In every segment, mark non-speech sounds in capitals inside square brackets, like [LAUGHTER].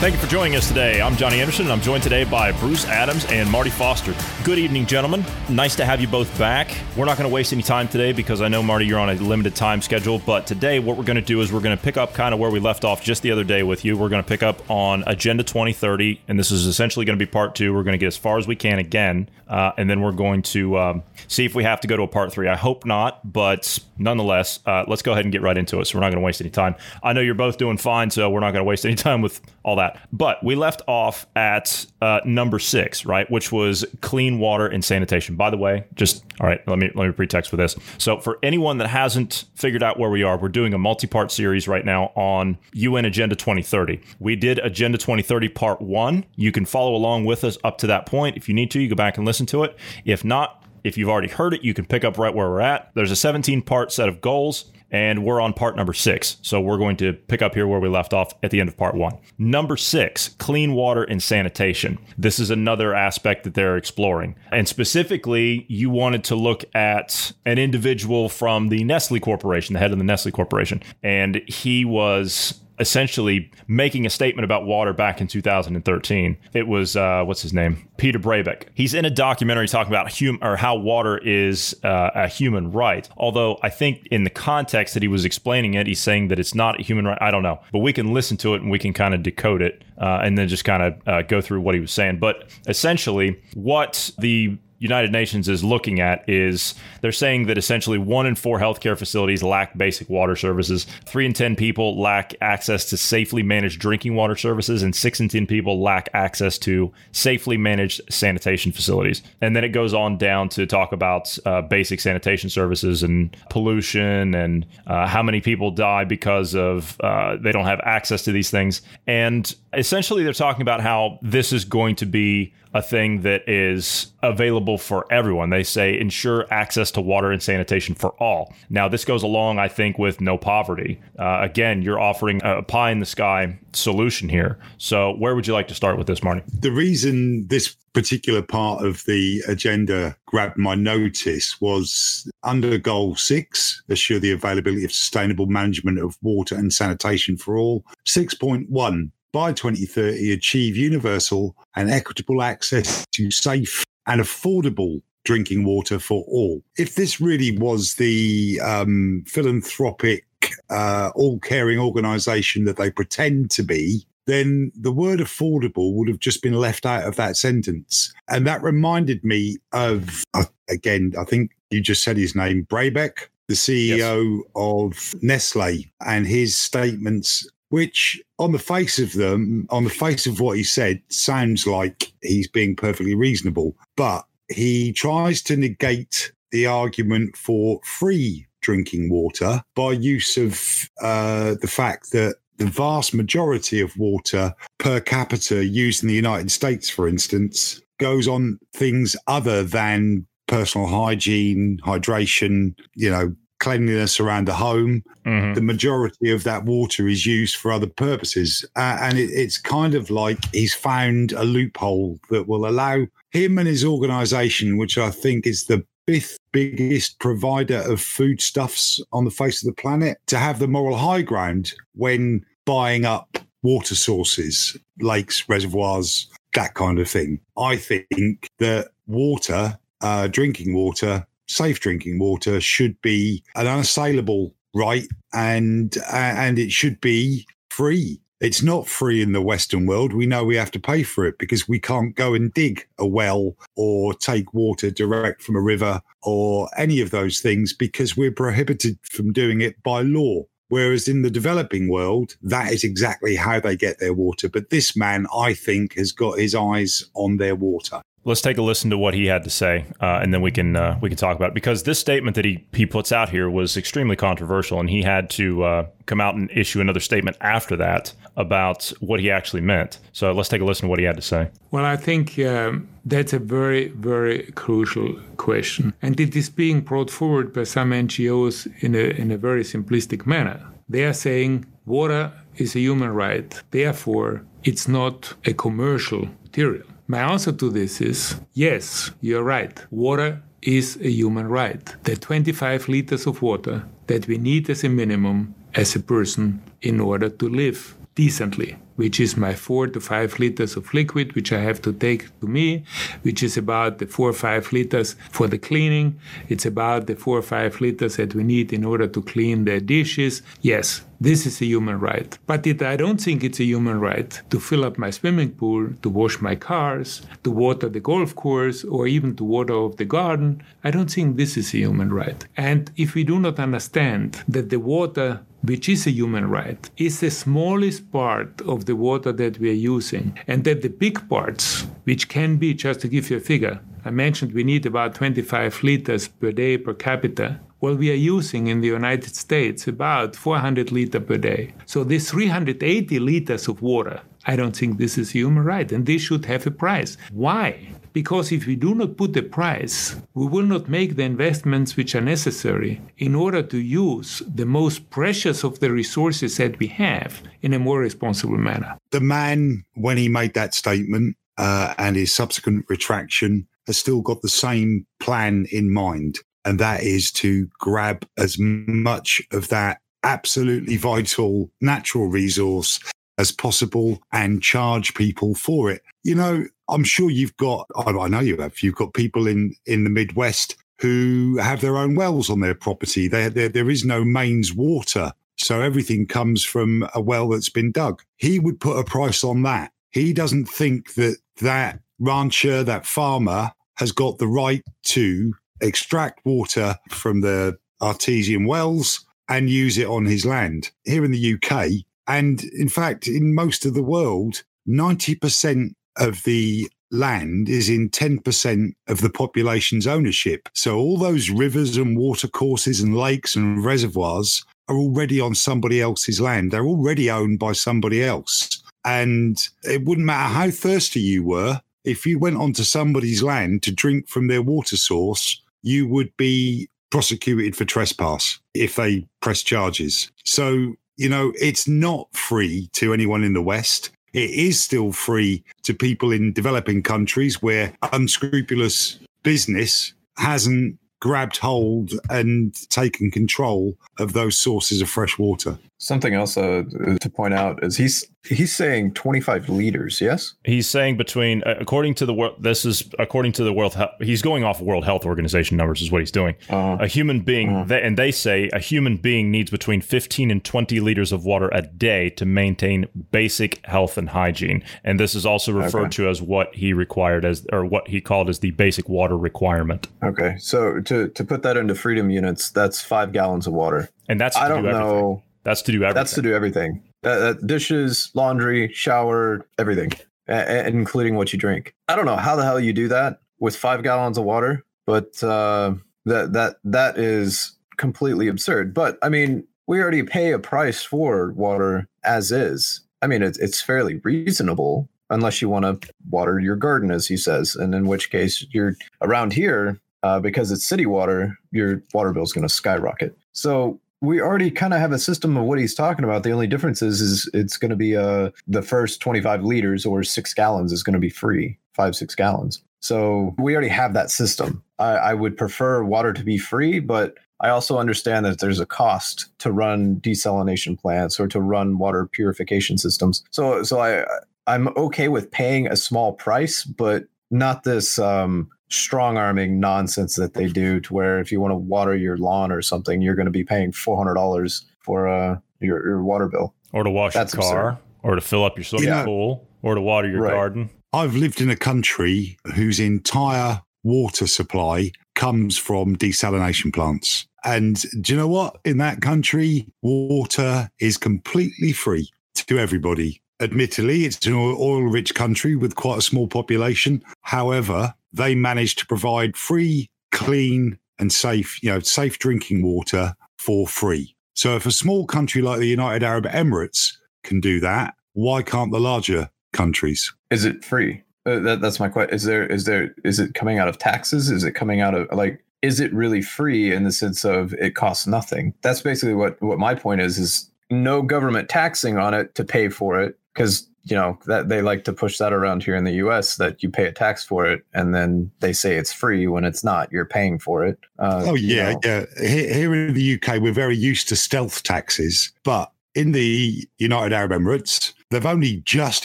Thank you for joining us today. I'm Johnny Anderson, and I'm joined today by Bruce Adams and Marty Foster. Good evening, gentlemen. Nice to have you both back. We're not going to waste any time today because I know, Marty, you're on a limited time schedule. But today, what we're going to do is we're going to pick up kind of where we left off just the other day with you. We're going to pick up on Agenda 2030, and this is essentially going to be part two. We're going to get as far as we can again, uh, and then we're going to um, see if we have to go to a part three. I hope not, but nonetheless, uh, let's go ahead and get right into it. So we're not going to waste any time. I know you're both doing fine, so we're not going to waste any time with all that. But we left off at uh, number six, right, which was clean water and sanitation. By the way, just all right, let me let me pretext with this. So for anyone that hasn't figured out where we are, we're doing a multi-part series right now on UN Agenda 2030. We did Agenda 2030 Part One. You can follow along with us up to that point. If you need to, you go back and listen to it. If not, if you've already heard it, you can pick up right where we're at. There's a 17 part set of goals and we're on part number six. So we're going to pick up here where we left off at the end of part one. Number six, clean water and sanitation. This is another aspect that they're exploring. And specifically, you wanted to look at an individual from the Nestle Corporation, the head of the Nestle Corporation. And he was essentially making a statement about water back in 2013. It was uh, what's his name, Peter Brabeck. He's in a documentary talking about hum- or how water is uh, a human right. Although I think in the context that he was explaining it, he's saying that it's not a human right. I don't know, but we can listen to it and we can kind of decode it uh, and then just kind of uh, go through what he was saying. But essentially, what the United Nations is looking at is they're saying that essentially one in four healthcare facilities lack basic water services, three in 10 people lack access to safely managed drinking water services, and six in 10 people lack access to safely managed sanitation facilities. And then it goes on down to talk about uh, basic sanitation services and pollution and uh, how many people die because of uh, they don't have access to these things. And essentially, they're talking about how this is going to be a thing that is available for everyone. They say ensure access to water and sanitation for all. Now, this goes along, I think, with no poverty. Uh, again, you're offering a pie in the sky solution here. So, where would you like to start with this, Marty? The reason this particular part of the agenda grabbed my notice was under goal six, assure the availability of sustainable management of water and sanitation for all. 6.1 by 2030 achieve universal and equitable access to safe and affordable drinking water for all. If this really was the um, philanthropic, uh, all caring organization that they pretend to be, then the word affordable would have just been left out of that sentence. And that reminded me of, uh, again, I think you just said his name, Brabeck, the CEO yes. of Nestle, and his statements which on the face of them, on the face of what he said, sounds like he's being perfectly reasonable. But he tries to negate the argument for free drinking water by use of uh, the fact that the vast majority of water per capita used in the United States, for instance, goes on things other than personal hygiene, hydration, you know, cleanliness around the home. Mm-hmm. The majority of that water is used for other purposes. Uh, and it, it's kind of like he's found a loophole that will allow him and his organization, which I think is the fifth biggest provider of foodstuffs on the face of the planet, to have the moral high ground when buying up water sources, lakes, reservoirs, that kind of thing. I think that water, uh, drinking water, safe drinking water should be an unassailable right and uh, and it should be free it's not free in the western world we know we have to pay for it because we can't go and dig a well or take water direct from a river or any of those things because we're prohibited from doing it by law Whereas in the developing world, that is exactly how they get their water. But this man, I think, has got his eyes on their water. Let's take a listen to what he had to say, uh, and then we can uh, we can talk about it. Because this statement that he he puts out here was extremely controversial, and he had to uh, come out and issue another statement after that about what he actually meant. So let's take a listen to what he had to say. Well, I think um, that's a very, very crucial question. And it is being brought forward by some NGOs in a, in a very simplistic manner. They are saying water is a human right, therefore, it's not a commercial material. My answer to this is yes, you're right. Water is a human right. The 25 liters of water that we need as a minimum as a person in order to live decently, which is my four to five liters of liquid, which I have to take to me, which is about the four or five liters for the cleaning. It's about the four or five liters that we need in order to clean the dishes. Yes, this is a human right. But it, I don't think it's a human right to fill up my swimming pool, to wash my cars, to water the golf course, or even to water the garden. I don't think this is a human right. And if we do not understand that the water which is a human right, is the smallest part of the water that we are using, and that the big parts, which can be, just to give you a figure, I mentioned we need about 25 liters per day per capita. Well, we are using in the United States about 400 liters per day. So, this 380 liters of water, I don't think this is human right, and this should have a price. Why? Because if we do not put a price, we will not make the investments which are necessary in order to use the most precious of the resources that we have in a more responsible manner. The man, when he made that statement uh, and his subsequent retraction, has still got the same plan in mind. And that is to grab as much of that absolutely vital natural resource as possible and charge people for it. You know, I'm sure you've got, I know you have, you've got people in, in the Midwest who have their own wells on their property. There, there, there is no mains water. So everything comes from a well that's been dug. He would put a price on that. He doesn't think that that rancher, that farmer has got the right to extract water from the artesian wells and use it on his land. Here in the UK, and in fact, in most of the world, 90% of the land is in 10% of the population's ownership. So all those rivers and watercourses and lakes and reservoirs are already on somebody else's land. They're already owned by somebody else. And it wouldn't matter how thirsty you were, if you went onto somebody's land to drink from their water source, you would be prosecuted for trespass if they press charges. So, you know, it's not free to anyone in the West. It is still free to people in developing countries where unscrupulous business hasn't grabbed hold and taken control of those sources of fresh water. Something else uh, to point out is he's he's saying 25 liters. Yes, he's saying between uh, according to the world. This is according to the world. He's going off World Health Organization numbers. Is what he's doing. Uh-huh. A human being, uh-huh. they, and they say a human being needs between 15 and 20 liters of water a day to maintain basic health and hygiene. And this is also referred okay. to as what he required as, or what he called as the basic water requirement. Okay, so to to put that into freedom units, that's five gallons of water. And that's I don't do know. That's to do everything. That's to do everything. Uh, dishes, laundry, shower, everything, including what you drink. I don't know how the hell you do that with five gallons of water, but uh, that that that is completely absurd. But I mean, we already pay a price for water as is. I mean, it's it's fairly reasonable unless you want to water your garden, as he says, and in which case you're around here uh, because it's city water, your water bill is going to skyrocket. So we already kind of have a system of what he's talking about. The only difference is, is it's going to be uh, the first 25 liters or six gallons is going to be free, five, six gallons. So we already have that system. I, I would prefer water to be free, but I also understand that there's a cost to run desalination plants or to run water purification systems. So, so I, I'm okay with paying a small price, but not this um, strong arming nonsense that they do to where if you want to water your lawn or something, you're going to be paying $400 for uh, your, your water bill. Or to wash That's your car, absurd. or to fill up your swimming yeah. pool, or to water your right. garden. I've lived in a country whose entire water supply comes from desalination plants. And do you know what? In that country, water is completely free to everybody. admittedly, it's an oil rich country with quite a small population. However, they managed to provide free, clean, and safe, you know, safe drinking water for free. So if a small country like the United Arab Emirates can do that, why can't the larger countries? Is it free? Uh, that, that's my question. Is there is there is it coming out of taxes? Is it coming out of like is it really free in the sense of it costs nothing? That's basically what what my point is is no government taxing on it to pay for it because you know that they like to push that around here in the US that you pay a tax for it and then they say it's free when it's not you're paying for it. Uh, oh yeah, you know. yeah. Here, here in the UK we're very used to stealth taxes, but in the United Arab Emirates they've only just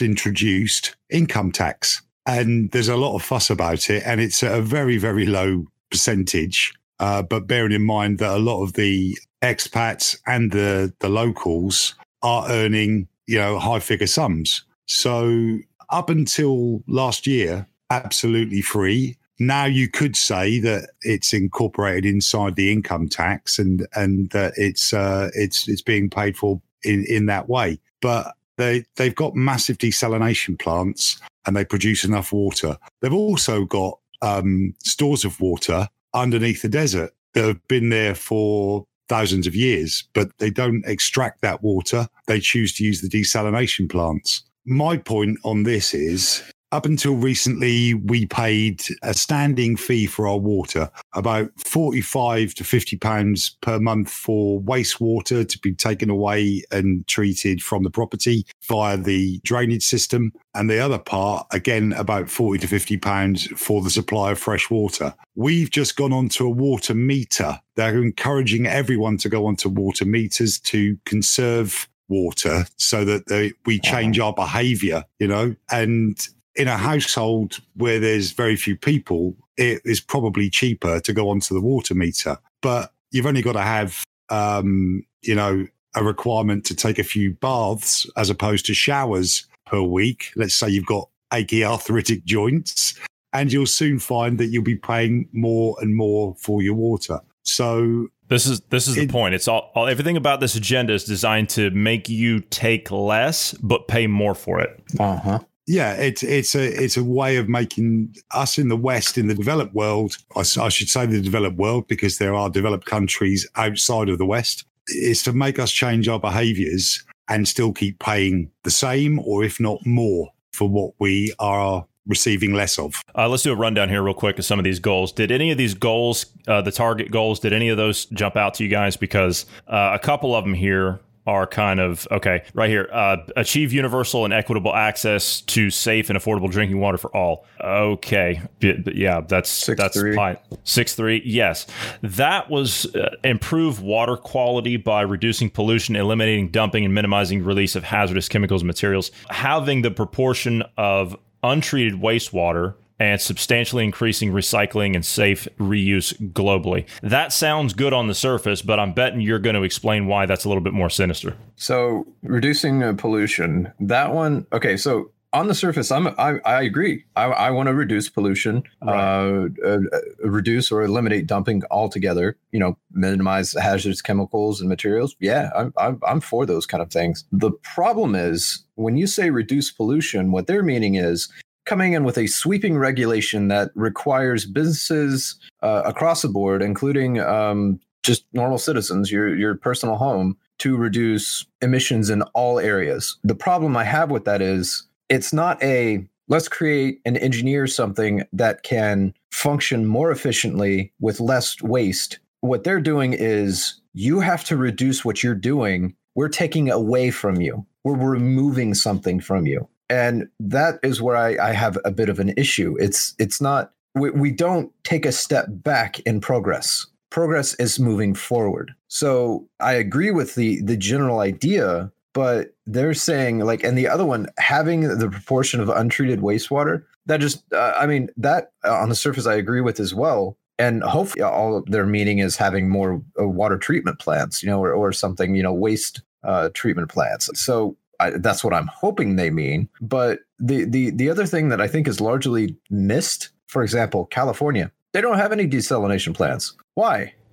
introduced income tax and there's a lot of fuss about it, and it's at a very, very low percentage. Uh, but bearing in mind that a lot of the expats and the the locals are earning, you know, high figure sums. So up until last year, absolutely free. Now you could say that it's incorporated inside the income tax and and that it's uh, it's it's being paid for in in that way. But they they've got massive desalination plants and they produce enough water. They've also got um, stores of water underneath the desert that have been there for thousands of years, but they don't extract that water. They choose to use the desalination plants. My point on this is up until recently, we paid a standing fee for our water, about 45 to 50 pounds per month for wastewater to be taken away and treated from the property via the drainage system. And the other part, again, about 40 to 50 pounds for the supply of fresh water. We've just gone onto a water meter. They're encouraging everyone to go onto water meters to conserve water so that they, we change our behavior, you know, and in a household where there's very few people, it is probably cheaper to go onto the water meter. But you've only got to have, um, you know, a requirement to take a few baths as opposed to showers per week. Let's say you've got achy arthritic joints, and you'll soon find that you'll be paying more and more for your water. So this is this is it, the point. It's all, all, everything about this agenda is designed to make you take less but pay more for it. Uh huh yeah, it's it's a it's a way of making us in the West, in the developed world. I, I, should say the developed world because there are developed countries outside of the West. Is to make us change our behaviours and still keep paying the same, or if not more, for what we are receiving less of. Uh, let's do a rundown here, real quick, of some of these goals. Did any of these goals, uh, the target goals, did any of those jump out to you guys? Because uh, a couple of them here are kind of okay right here uh, achieve universal and equitable access to safe and affordable drinking water for all. Okay. Yeah that's six, that's three. fine six three yes. That was uh, improve water quality by reducing pollution eliminating dumping and minimizing release of hazardous chemicals and materials. Having the proportion of untreated wastewater and substantially increasing recycling and safe reuse globally. That sounds good on the surface, but I'm betting you're going to explain why that's a little bit more sinister. So, reducing uh, pollution, that one, okay, so on the surface, I'm I, I agree. I, I want to reduce pollution, right. uh, uh, reduce or eliminate dumping altogether. You know, minimize hazardous chemicals and materials. Yeah, I'm, I'm I'm for those kind of things. The problem is when you say reduce pollution, what they're meaning is coming in with a sweeping regulation that requires businesses uh, across the board, including um, just normal citizens, your your personal home, to reduce emissions in all areas. The problem I have with that is it's not a let's create and engineer something that can function more efficiently with less waste. What they're doing is you have to reduce what you're doing. We're taking away from you. We're removing something from you and that is where I, I have a bit of an issue. It's it's not we, we don't take a step back in progress. Progress is moving forward. So I agree with the the general idea, but they're saying like, and the other one having the proportion of untreated wastewater that just uh, I mean that uh, on the surface I agree with as well. And hopefully, all their meaning is having more uh, water treatment plants, you know, or, or something, you know, waste uh, treatment plants. So I, that's what I'm hoping they mean. But the the the other thing that I think is largely missed, for example, California, they don't have any desalination plants. Why? [LAUGHS]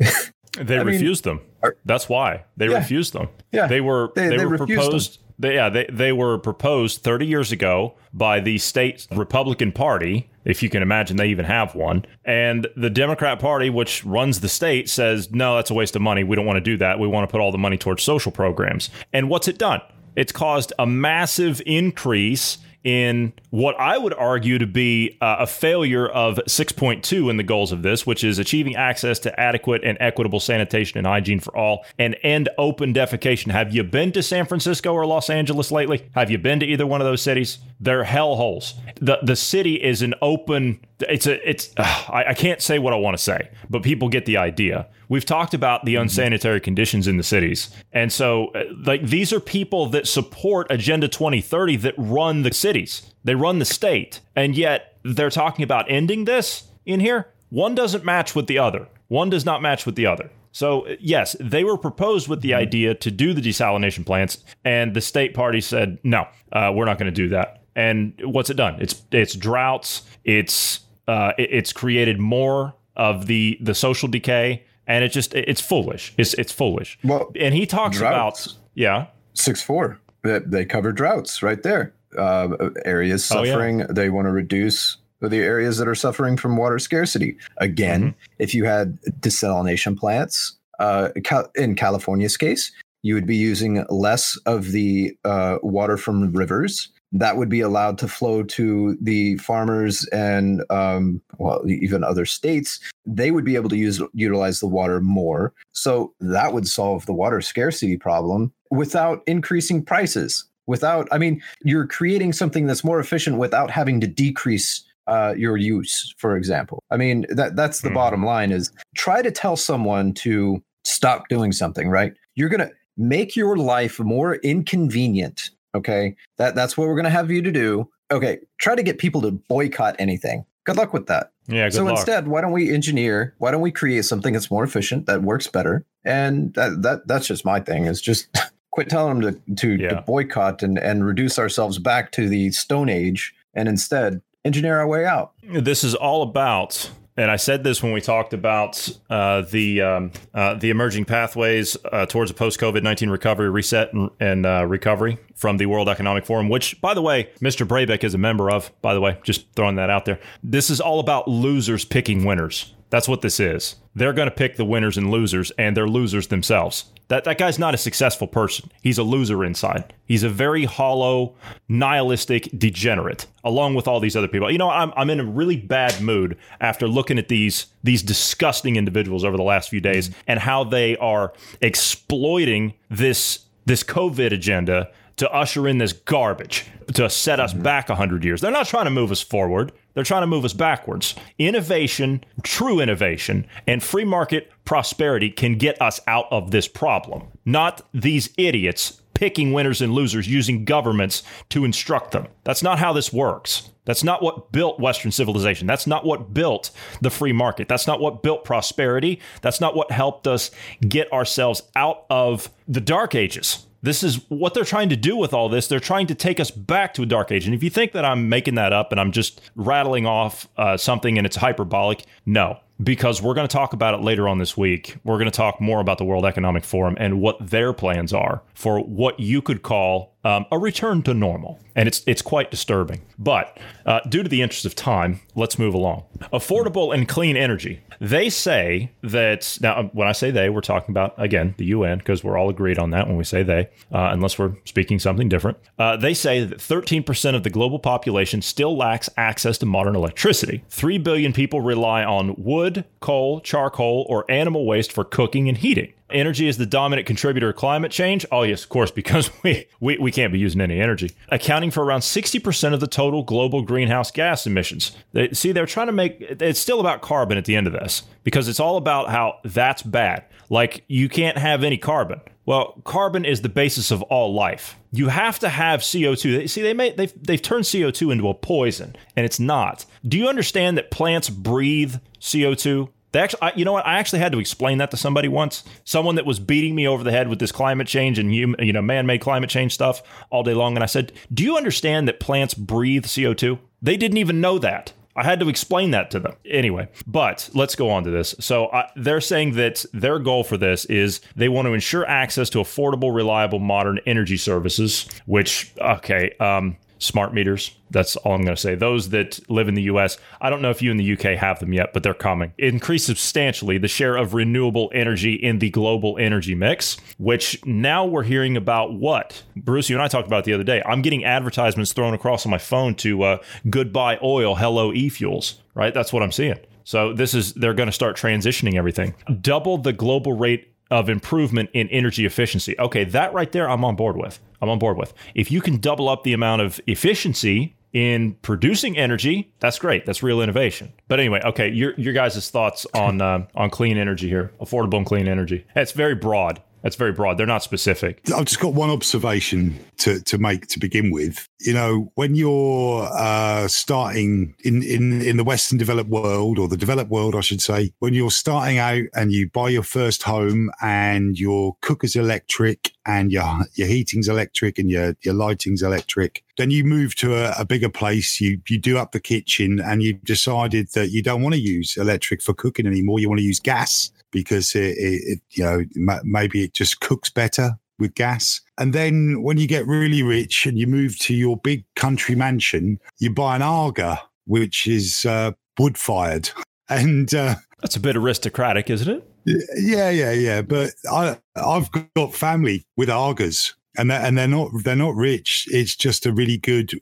they I refused mean, them. Are, That's why they yeah, refused them. Yeah, they were they, they, they were proposed. Them. They, yeah, they, they were proposed 30 years ago by the state Republican Party, if you can imagine they even have one. And the Democrat Party, which runs the state, says, no, that's a waste of money. We don't want to do that. We want to put all the money towards social programs. And what's it done? It's caused a massive increase in what I would argue to be uh, a failure of 6.2 in the goals of this, which is achieving access to adequate and equitable sanitation and hygiene for all and end open defecation. Have you been to San Francisco or Los Angeles lately? Have you been to either one of those cities? They're hellholes. The the city is an open it's a it's uh, I, I, can't say what I want to say, but people get the idea. We've talked about the unsanitary conditions in the cities. And so uh, like these are people that support Agenda 2030 that run the cities. They run the state. And yet they're talking about ending this in here. One doesn't match with the other. One does not match with the other. So, yes, they were proposed with the idea to do the desalination plants, and the state party said, no, uh, we're not going to do that. And what's it done? It's it's droughts. It's uh, it's created more of the the social decay, and it just it's foolish. It's it's foolish. Well, and he talks droughts. about yeah six four. That they cover droughts right there. Uh, areas suffering. Oh, yeah. They want to reduce the areas that are suffering from water scarcity. Again, mm-hmm. if you had desalination plants, uh, in California's case, you would be using less of the uh, water from rivers that would be allowed to flow to the farmers and um, well even other states they would be able to use utilize the water more. So that would solve the water scarcity problem without increasing prices without i mean you're creating something that's more efficient without having to decrease uh, your use for example. I mean that that's the mm. bottom line is try to tell someone to stop doing something right? You're going to make your life more inconvenient Okay. That that's what we're gonna have you to do. Okay. Try to get people to boycott anything. Good luck with that. Yeah. so luck. instead, why don't we engineer? Why don't we create something that's more efficient, that works better? And that, that that's just my thing. Is just [LAUGHS] quit telling them to to, yeah. to boycott and and reduce ourselves back to the Stone Age, and instead engineer our way out. This is all about and I said this when we talked about uh, the um, uh, the emerging pathways uh, towards a post COVID nineteen recovery, reset, and, and uh, recovery from the World Economic Forum, which, by the way, Mr. Brabeck is a member of. By the way, just throwing that out there. This is all about losers picking winners. That's what this is. They're going to pick the winners and losers, and they're losers themselves. That that guy's not a successful person. He's a loser inside. He's a very hollow, nihilistic degenerate, along with all these other people. You know, I'm I'm in a really bad mood after looking at these these disgusting individuals over the last few days mm-hmm. and how they are exploiting this this COVID agenda to usher in this garbage to set us mm-hmm. back 100 years. They're not trying to move us forward. They're trying to move us backwards. Innovation, true innovation, and free market prosperity can get us out of this problem, not these idiots picking winners and losers using governments to instruct them. That's not how this works. That's not what built Western civilization. That's not what built the free market. That's not what built prosperity. That's not what helped us get ourselves out of the dark ages. This is what they're trying to do with all this. They're trying to take us back to a dark age. And if you think that I'm making that up and I'm just rattling off uh, something and it's hyperbolic, no, because we're going to talk about it later on this week. We're going to talk more about the World Economic Forum and what their plans are for what you could call um, a return to normal. And it's it's quite disturbing. But uh, due to the interest of time, let's move along. Affordable and clean energy. They say that now, when I say they, we're talking about again the UN because we're all agreed on that when we say they, uh, unless we're speaking something different. Uh, they say that 13% of the global population still lacks access to modern electricity. Three billion people rely on wood, coal, charcoal, or animal waste for cooking and heating energy is the dominant contributor to climate change? Oh, yes, of course, [LAUGHS] because we, we, we can't be using any energy. Accounting for around 60% of the total global greenhouse gas emissions. They, see, they're trying to make it's still about carbon at the end of this because it's all about how that's bad. Like, you can't have any carbon. Well, carbon is the basis of all life. You have to have CO2. See, they may, they've, they've turned CO2 into a poison, and it's not. Do you understand that plants breathe CO2? They actually, I, you know what? I actually had to explain that to somebody once. Someone that was beating me over the head with this climate change and you, you know, man-made climate change stuff all day long. And I said, "Do you understand that plants breathe CO2?" They didn't even know that. I had to explain that to them. Anyway, but let's go on to this. So they're saying that their goal for this is they want to ensure access to affordable, reliable, modern energy services, which, okay, um, smart meters. That's all I'm going to say. Those that live in the US, I don't know if you in the UK have them yet, but they're coming. Increase substantially the share of renewable energy in the global energy mix, which now we're hearing about what? Bruce, you and I talked about the other day. I'm getting advertisements thrown across on my phone to uh, goodbye oil, hello e fuels, right? That's what I'm seeing. So this is, they're going to start transitioning everything. Double the global rate of improvement in energy efficiency. Okay, that right there, I'm on board with. I'm on board with. If you can double up the amount of efficiency in producing energy, that's great. That's real innovation. But anyway, okay, your your guys' thoughts on uh, on clean energy here, affordable and clean energy. It's very broad. That's very broad. They're not specific. I've just got one observation to, to make to begin with. You know, when you're uh, starting in, in, in the Western developed world, or the developed world, I should say, when you're starting out and you buy your first home and your cooker's electric and your your heating's electric and your, your lighting's electric, then you move to a, a bigger place, you you do up the kitchen and you've decided that you don't want to use electric for cooking anymore. You want to use gas because it, it, it you know maybe it just cooks better with gas. And then when you get really rich and you move to your big country mansion, you buy an Aga, which is uh, wood fired. [LAUGHS] And uh, that's a bit aristocratic, isn't it? Yeah, yeah, yeah. But I, I've got family with Agas, and they're, and they're not they're not rich. It's just a really good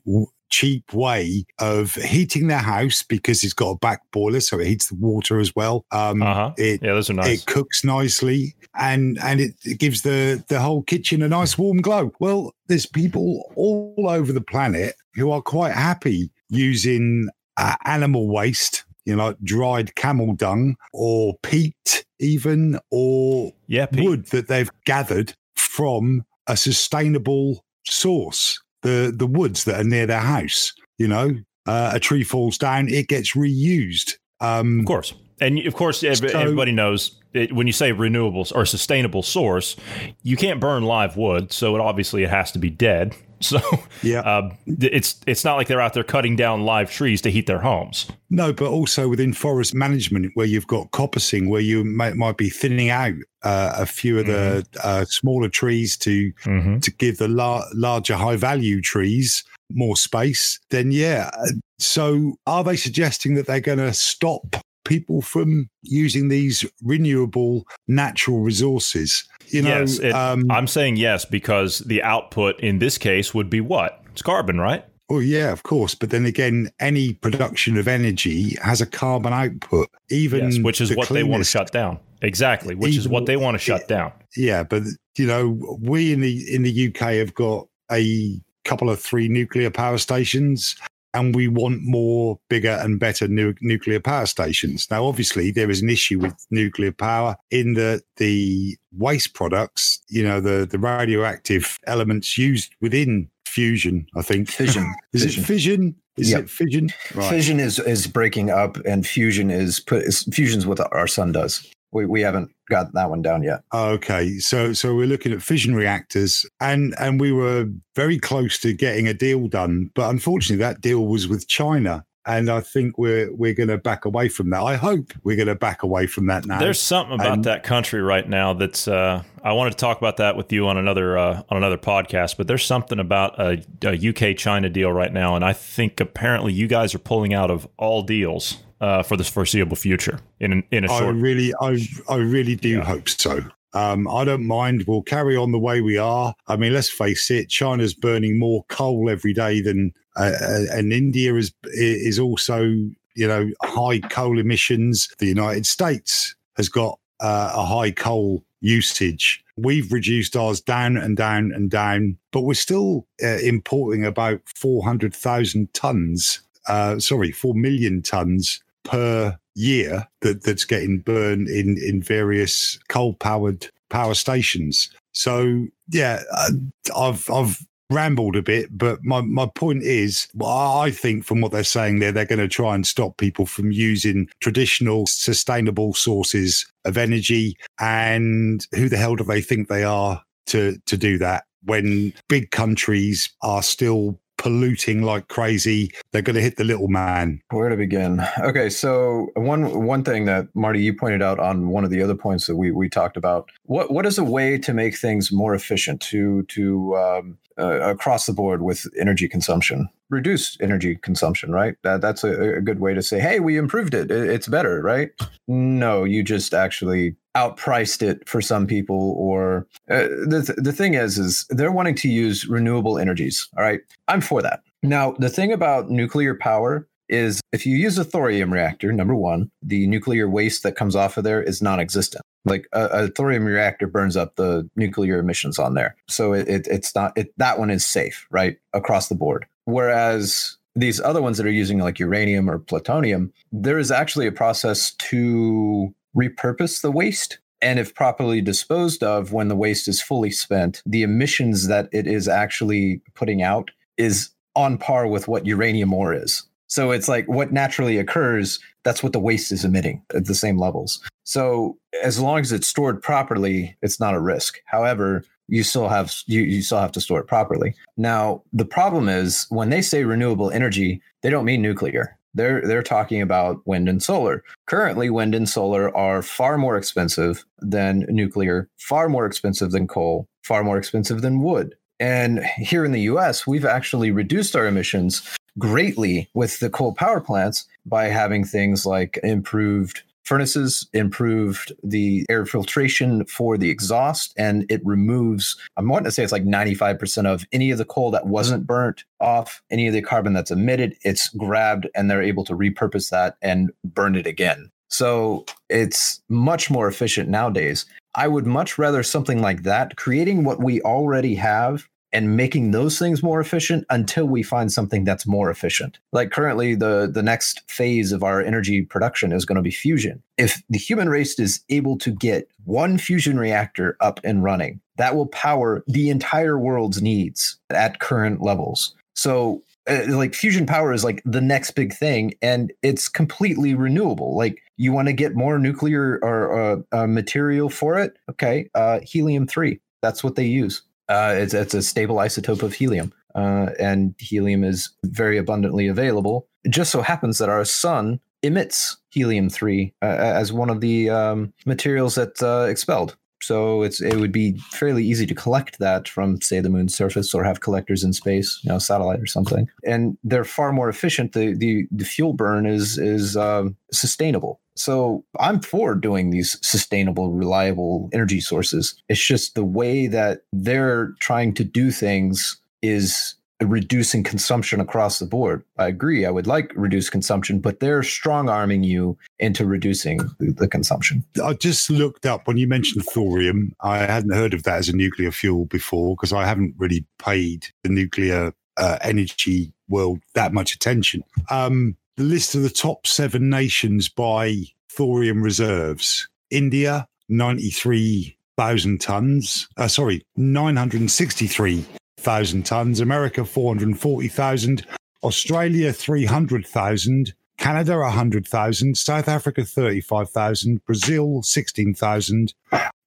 cheap way of heating their house because it's got a back boiler, so it heats the water as well. Um, uh-huh. it, yeah, those are nice. It cooks nicely, and and it, it gives the the whole kitchen a nice warm glow. Well, there's people all over the planet who are quite happy using uh, animal waste. You know, like dried camel dung or peat, even, or yeah, wood that they've gathered from a sustainable source the the woods that are near their house. You know, uh, a tree falls down, it gets reused. Um, of course, and of course, so, everybody knows it, when you say renewables or sustainable source, you can't burn live wood, so it obviously it has to be dead. [LAUGHS] So yeah, uh, it's it's not like they're out there cutting down live trees to heat their homes. No, but also within forest management, where you've got coppicing, where you might, might be thinning out uh, a few of the mm-hmm. uh, smaller trees to mm-hmm. to give the la- larger high value trees more space. Then yeah, so are they suggesting that they're going to stop people from using these renewable natural resources? You know, yes, it, um, I'm saying yes because the output in this case would be what? It's carbon, right? Oh yeah, of course. But then again, any production of energy has a carbon output, even yes, which is what cleanest. they want to shut down. Exactly, which even, is what they want to shut down. Yeah, but you know, we in the in the UK have got a couple of three nuclear power stations and we want more bigger and better nu- nuclear power stations. Now, obviously, there is an issue with nuclear power in that the waste products, you know, the, the radioactive elements used within fusion, I think. Fission. [LAUGHS] is fission. it fission? Is yep. it fission? Right. Fission is is breaking up, and fusion is put. Is, fusion's what our sun does we, we haven't got that one down yet. Okay, so so we're looking at fission reactors, and and we were very close to getting a deal done, but unfortunately, that deal was with China. And I think we're we're going to back away from that. I hope we're going to back away from that now. There's something about and, that country right now that's. Uh, I wanted to talk about that with you on another uh, on another podcast, but there's something about a, a UK China deal right now, and I think apparently you guys are pulling out of all deals uh, for the foreseeable future. In in a short, I really, I I really do yeah. hope so. Um, I don't mind. We'll carry on the way we are. I mean, let's face it. China's burning more coal every day than, uh, uh and India is is also, you know, high coal emissions. The United States has got uh, a high coal usage. We've reduced ours down and down and down, but we're still uh, importing about four hundred thousand tons. Uh, sorry, four million tons per year that, that's getting burned in, in various coal powered power stations. So yeah, uh, I've I've rambled a bit, but my, my point is, I think from what they're saying there, they're going to try and stop people from using traditional sustainable sources of energy. And who the hell do they think they are to to do that when big countries are still polluting like crazy. They're going to hit the little man. Where to begin? Okay, so one one thing that Marty you pointed out on one of the other points that we we talked about. What what is a way to make things more efficient to to um, uh, across the board with energy consumption? Reduce energy consumption, right? That that's a, a good way to say, hey, we improved it. it. It's better, right? No, you just actually outpriced it for some people or uh, the, the thing is is they're wanting to use renewable energies all right? I'm for that. Now the thing about nuclear power is if you use a thorium reactor number one the nuclear waste that comes off of there is non-existent. Like a, a thorium reactor burns up the nuclear emissions on there. So it, it, it's not it, that one is safe right across the board. Whereas these other ones that are using like uranium or plutonium there is actually a process to repurpose the waste. And if properly disposed of, when the waste is fully spent, the emissions that it is actually putting out is on par with what uranium ore is. So it's like what naturally occurs, that's what the waste is emitting at the same levels. So as long as it's stored properly, it's not a risk. However, you still have you, you still have to store it properly. Now, the problem is when they say renewable energy, they don't mean nuclear. They're they're talking about wind and solar. Currently, wind and solar are far more expensive than nuclear, far more expensive than coal, far more expensive than wood. And here in the US, we've actually reduced our emissions greatly with the coal power plants by having things like improved furnaces improved the air filtration for the exhaust and it removes i'm wanting to say it's like 95% of any of the coal that wasn't burnt off any of the carbon that's emitted. It's grabbed and they're able to repurpose that and burn it again. So it's much more efficient nowadays. I would much rather something like that creating what we already have and making those things more efficient until we find something that's more efficient. Like currently the the next phase of our energy production is going to be fusion. If the human race is able to get one fusion reactor up and running, that will power the entire world's needs at current levels. So uh, like fusion power is like the next big thing and it's completely renewable like you want to get more nuclear or uh, uh, material for it okay uh, helium 3 that's what they use uh, it's, it's a stable isotope of helium, uh, and helium is very abundantly available. It just so happens that our sun emits helium three uh, as one of the um, materials that uh, expelled. So it's it would be fairly easy to collect that from say the moon's surface or have collectors in space, you know, satellite or something. And they're far more efficient. The the, the fuel burn is is um, sustainable. So I'm for doing these sustainable, reliable energy sources. It's just the way that they're trying to do things is reducing consumption across the board. I agree. I would like reduced consumption, but they're strong arming you into reducing the consumption. I just looked up when you mentioned thorium. I hadn't heard of that as a nuclear fuel before because I haven't really paid the nuclear uh, energy world that much attention. Um, the list of the top seven nations by thorium reserves India, 93,000 tons. Uh, sorry, 963,000 tons. America, 440,000. Australia, 300,000. Canada, 100,000. South Africa, 35,000. Brazil, 16,000.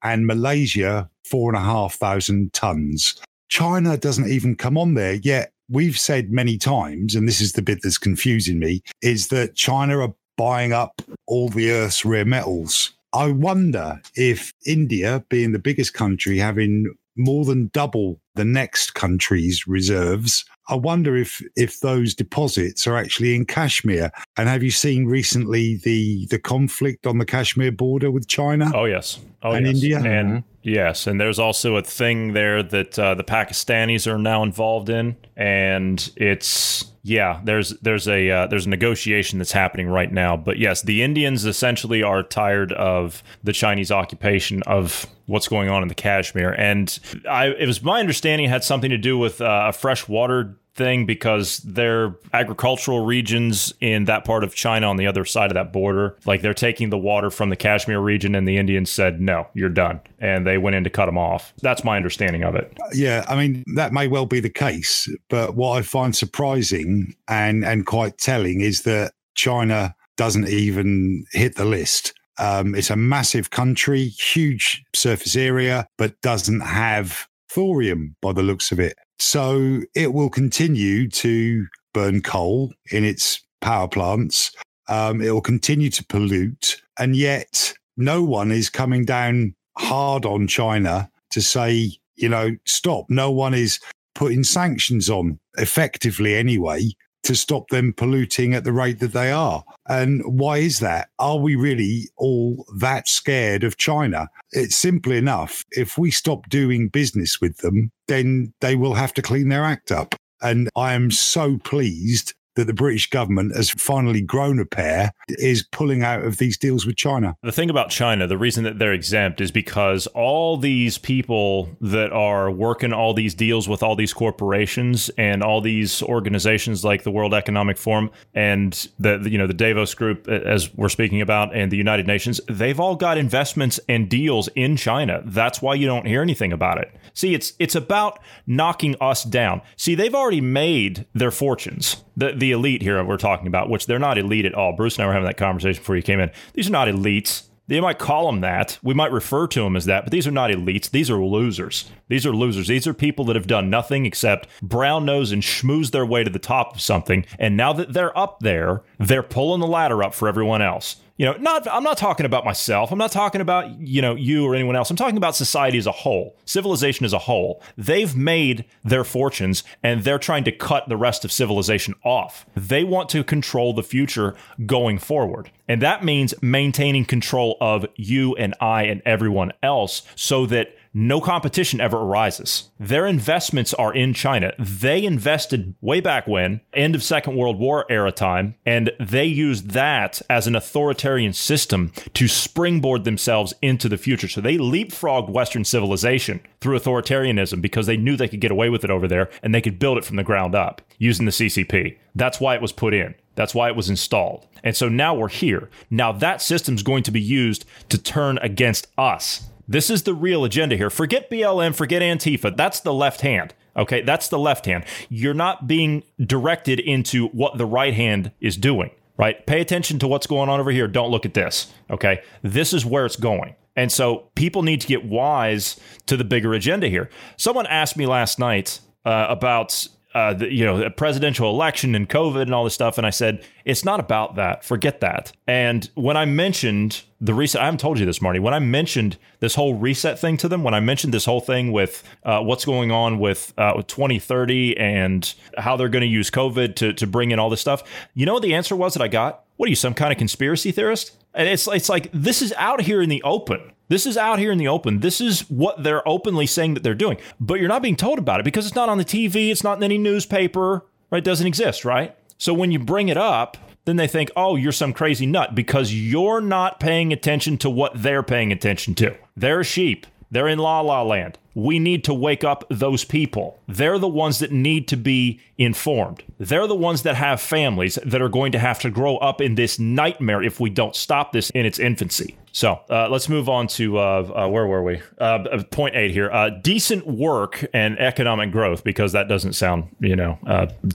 And Malaysia, 4,500 tons. China doesn't even come on there yet we've said many times, and this is the bit that's confusing me, is that China are buying up all the Earth's rare metals. I wonder if India, being the biggest country, having more than double the next country's reserves. I wonder if if those deposits are actually in Kashmir. And have you seen recently the the conflict on the Kashmir border with China? Oh yes, oh and yes. India, and mm-hmm. yes, and there's also a thing there that uh, the Pakistanis are now involved in, and it's yeah, there's there's a uh, there's a negotiation that's happening right now. But yes, the Indians essentially are tired of the Chinese occupation of what's going on in the Kashmir, and I it was my understanding it had something to do with uh, a freshwater thing because their agricultural regions in that part of China on the other side of that border, like they're taking the water from the Kashmir region, and the Indians said, no, you're done. And they went in to cut them off. That's my understanding of it. Yeah, I mean, that may well be the case. But what I find surprising and, and quite telling is that China doesn't even hit the list. Um, it's a massive country, huge surface area, but doesn't have thorium by the looks of it. So it will continue to burn coal in its power plants. Um, it will continue to pollute. And yet, no one is coming down hard on China to say, you know, stop. No one is putting sanctions on effectively anyway to stop them polluting at the rate that they are. And why is that? Are we really all that scared of China? It's simple enough. If we stop doing business with them, then they will have to clean their act up. And I am so pleased that the British government has finally grown a pair is pulling out of these deals with China. The thing about China, the reason that they're exempt is because all these people that are working all these deals with all these corporations and all these organizations like the World Economic Forum and the you know the Davos group as we're speaking about and the United Nations, they've all got investments and deals in China. That's why you don't hear anything about it. See, it's it's about knocking us down. See, they've already made their fortunes. The the elite here we're talking about, which they're not elite at all. Bruce and I were having that conversation before you came in. These are not elites. They might call them that. We might refer to them as that, but these are not elites. These are losers. These are losers. These are people that have done nothing except brown nose and schmooze their way to the top of something. And now that they're up there, they're pulling the ladder up for everyone else you know not i'm not talking about myself. I'm not talking about you know you or anyone else. I'm talking about society as a whole civilization as a whole. They've made their fortunes and they're trying to cut the rest of civilization off. They want to control the future going forward. And that means maintaining control of you and i and everyone else so that no competition ever arises. Their investments are in China. They invested way back when, end of Second World War era time, and they used that as an authoritarian system to springboard themselves into the future. So they leapfrogged Western civilization through authoritarianism because they knew they could get away with it over there and they could build it from the ground up using the CCP. That's why it was put in. That's why it was installed. And so now we're here. Now that system's going to be used to turn against us. This is the real agenda here. Forget BLM, forget Antifa. That's the left hand. Okay, that's the left hand. You're not being directed into what the right hand is doing, right? Pay attention to what's going on over here. Don't look at this. Okay, this is where it's going. And so people need to get wise to the bigger agenda here. Someone asked me last night uh, about uh, the, you know, a presidential election and COVID and all this stuff. And I said, it's not about that. Forget that. And when I mentioned the reset, I haven't told you this, Marty. When I mentioned this whole reset thing to them, when I mentioned this whole thing with uh, what's going on with, uh, with 2030 and how they're going to use COVID to, to bring in all this stuff, you know what the answer was that I got? What are you, some kind of conspiracy theorist? And it's, it's like, this is out here in the open. This is out here in the open. This is what they're openly saying that they're doing. But you're not being told about it because it's not on the TV, it's not in any newspaper, right? It doesn't exist, right? So when you bring it up, then they think, oh, you're some crazy nut because you're not paying attention to what they're paying attention to. They're sheep. They're in la la land. We need to wake up those people. They're the ones that need to be informed. They're the ones that have families that are going to have to grow up in this nightmare if we don't stop this in its infancy. So uh, let's move on to uh, uh, where were we? Uh, uh, point eight here. Uh, decent work and economic growth, because that doesn't sound you know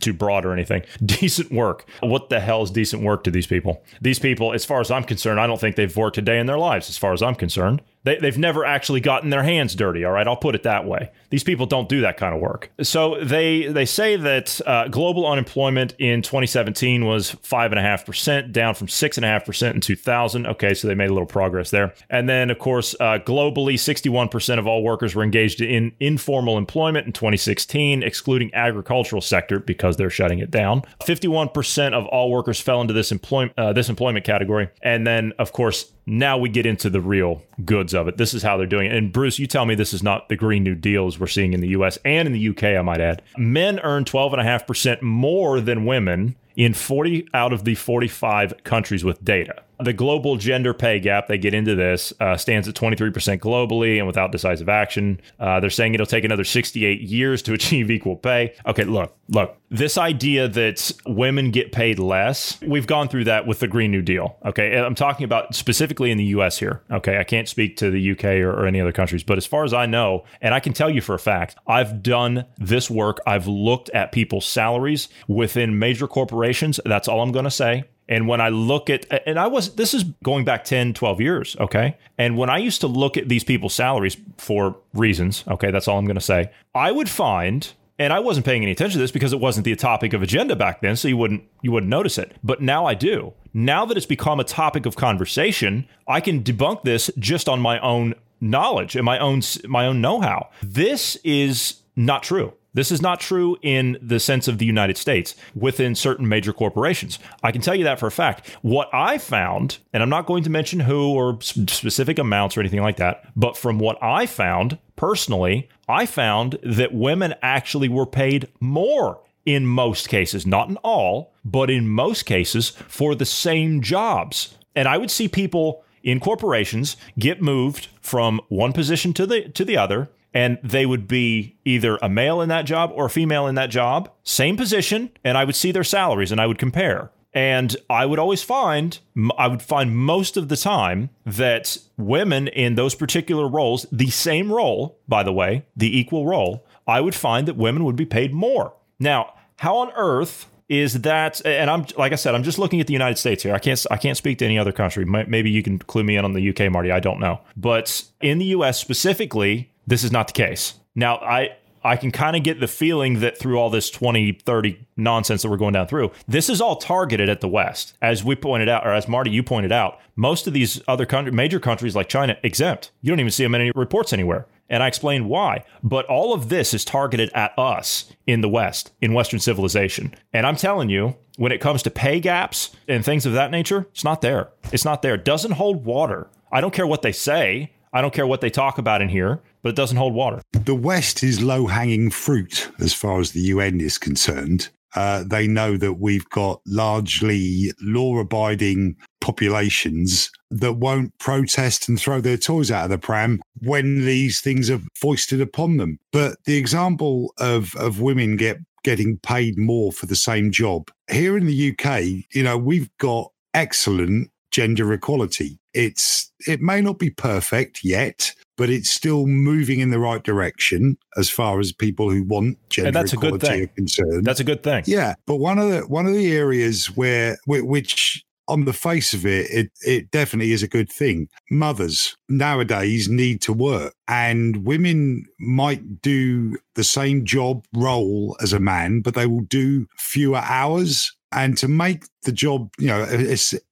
too broad or anything. [LAUGHS] Decent work. What the hell is decent work to these people? These people, as far as I'm concerned, I don't think they've worked a day in their lives. As far as I'm concerned, they, they've never actually gotten their hands dirty. All right, I'll put it that way. These people don't do that kind of work. So they they say that global unemployment in 2017 was five and a half percent, down from six and a half percent in 2000. Okay, so they made a little progress there. And then, of course, uh, globally, 61% of all workers were engaged in informal employment in 2016, excluding agricultural sector because they're shutting it down. 51% of all workers fell into this employment uh, this employment category. And then, of course, now we get into the real goods of it. This is how they're doing it. And Bruce, you tell me this is not the Green New Deals we're seeing in the US and in the UK, I might add. Men earn 12.5% more than women in 40 out of the 45 countries with data. The global gender pay gap, they get into this, uh, stands at 23% globally and without decisive action. Uh, they're saying it'll take another 68 years to [LAUGHS] achieve equal pay. Okay, look, look, this idea that women get paid less, we've gone through that with the Green New Deal. Okay, I'm talking about specifically in the US here. Okay, I can't speak to the UK or, or any other countries, but as far as I know, and I can tell you for a fact, I've done this work, I've looked at people's salaries within major corporations. That's all I'm going to say. And when I look at, and I was, this is going back 10, 12 years, okay? And when I used to look at these people's salaries for reasons, okay, that's all I'm going to say, I would find and I wasn't paying any attention to this because it wasn't the topic of agenda back then, so you wouldn't you wouldn't notice it. But now I do. Now that it's become a topic of conversation, I can debunk this just on my own knowledge and my own my own know-how. This is not true. This is not true in the sense of the United States within certain major corporations. I can tell you that for a fact. What I found, and I'm not going to mention who or specific amounts or anything like that, but from what I found personally, I found that women actually were paid more in most cases, not in all, but in most cases for the same jobs. And I would see people in corporations get moved from one position to the to the other and they would be either a male in that job or a female in that job, same position, and I would see their salaries and I would compare. And I would always find, I would find most of the time that women in those particular roles, the same role, by the way, the equal role, I would find that women would be paid more. Now, how on earth is that and I'm like I said I'm just looking at the United States here. I can't I can't speak to any other country. Maybe you can clue me in on the UK Marty, I don't know. But in the US specifically, this is not the case. Now, I I can kind of get the feeling that through all this 2030 nonsense that we're going down through, this is all targeted at the West. As we pointed out, or as Marty, you pointed out, most of these other country, major countries like China exempt. You don't even see them in any reports anywhere. And I explained why. But all of this is targeted at us in the West, in Western civilization. And I'm telling you, when it comes to pay gaps and things of that nature, it's not there. It's not there. It doesn't hold water. I don't care what they say. I don't care what they talk about in here, but it doesn't hold water. The West is low hanging fruit as far as the UN is concerned. Uh, they know that we've got largely law abiding populations that won't protest and throw their toys out of the pram when these things are foisted upon them. But the example of, of women get getting paid more for the same job here in the UK, you know, we've got excellent gender equality. It's it may not be perfect yet, but it's still moving in the right direction as far as people who want gender that's equality a good thing. are concerned. That's a good thing. Yeah, but one of the one of the areas where which on the face of it, it it definitely is a good thing. Mothers nowadays need to work, and women might do the same job role as a man, but they will do fewer hours and to make the job, you know,